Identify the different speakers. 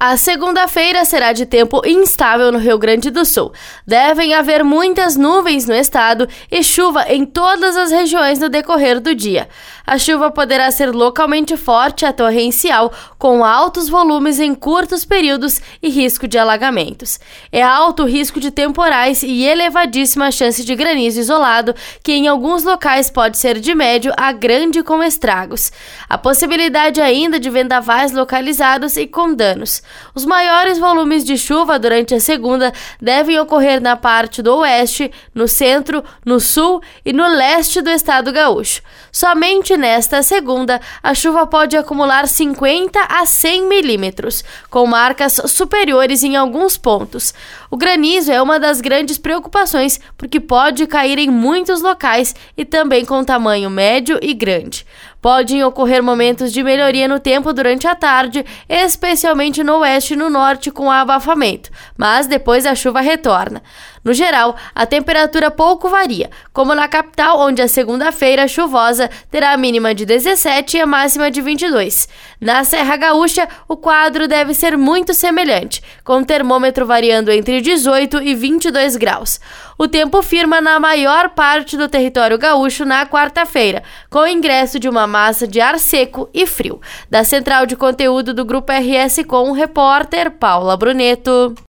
Speaker 1: A segunda-feira será de tempo instável no Rio Grande do Sul. Devem haver muitas nuvens no estado e chuva em todas as regiões no decorrer do dia. A chuva poderá ser localmente forte a torrencial, com altos volumes em curtos períodos e risco de alagamentos. É alto o risco de temporais e elevadíssima chance de granizo isolado, que em alguns locais pode ser de médio a grande com estragos. A possibilidade ainda de vendavais localizados e com danos. Os maiores volumes de chuva durante a segunda devem ocorrer na parte do oeste, no centro, no sul e no leste do estado gaúcho. Somente nesta segunda, a chuva pode acumular 50 a 100 milímetros, com marcas superiores em alguns pontos. O granizo é uma das grandes preocupações porque pode cair em muitos locais e também com tamanho médio e grande. Podem ocorrer momentos de melhoria no tempo durante a tarde, especialmente no oeste e no norte com abafamento, mas depois a chuva retorna. No geral, a temperatura pouco varia, como na capital, onde a segunda-feira chuvosa terá a mínima de 17 e a máxima de 22. Na Serra Gaúcha, o quadro deve ser muito semelhante, com o termômetro variando entre 18 e 22 graus. O tempo firma na maior parte do território gaúcho na quarta-feira, com o ingresso de uma massa de ar seco e frio. Da central de conteúdo do Grupo RS com o repórter Paula Bruneto.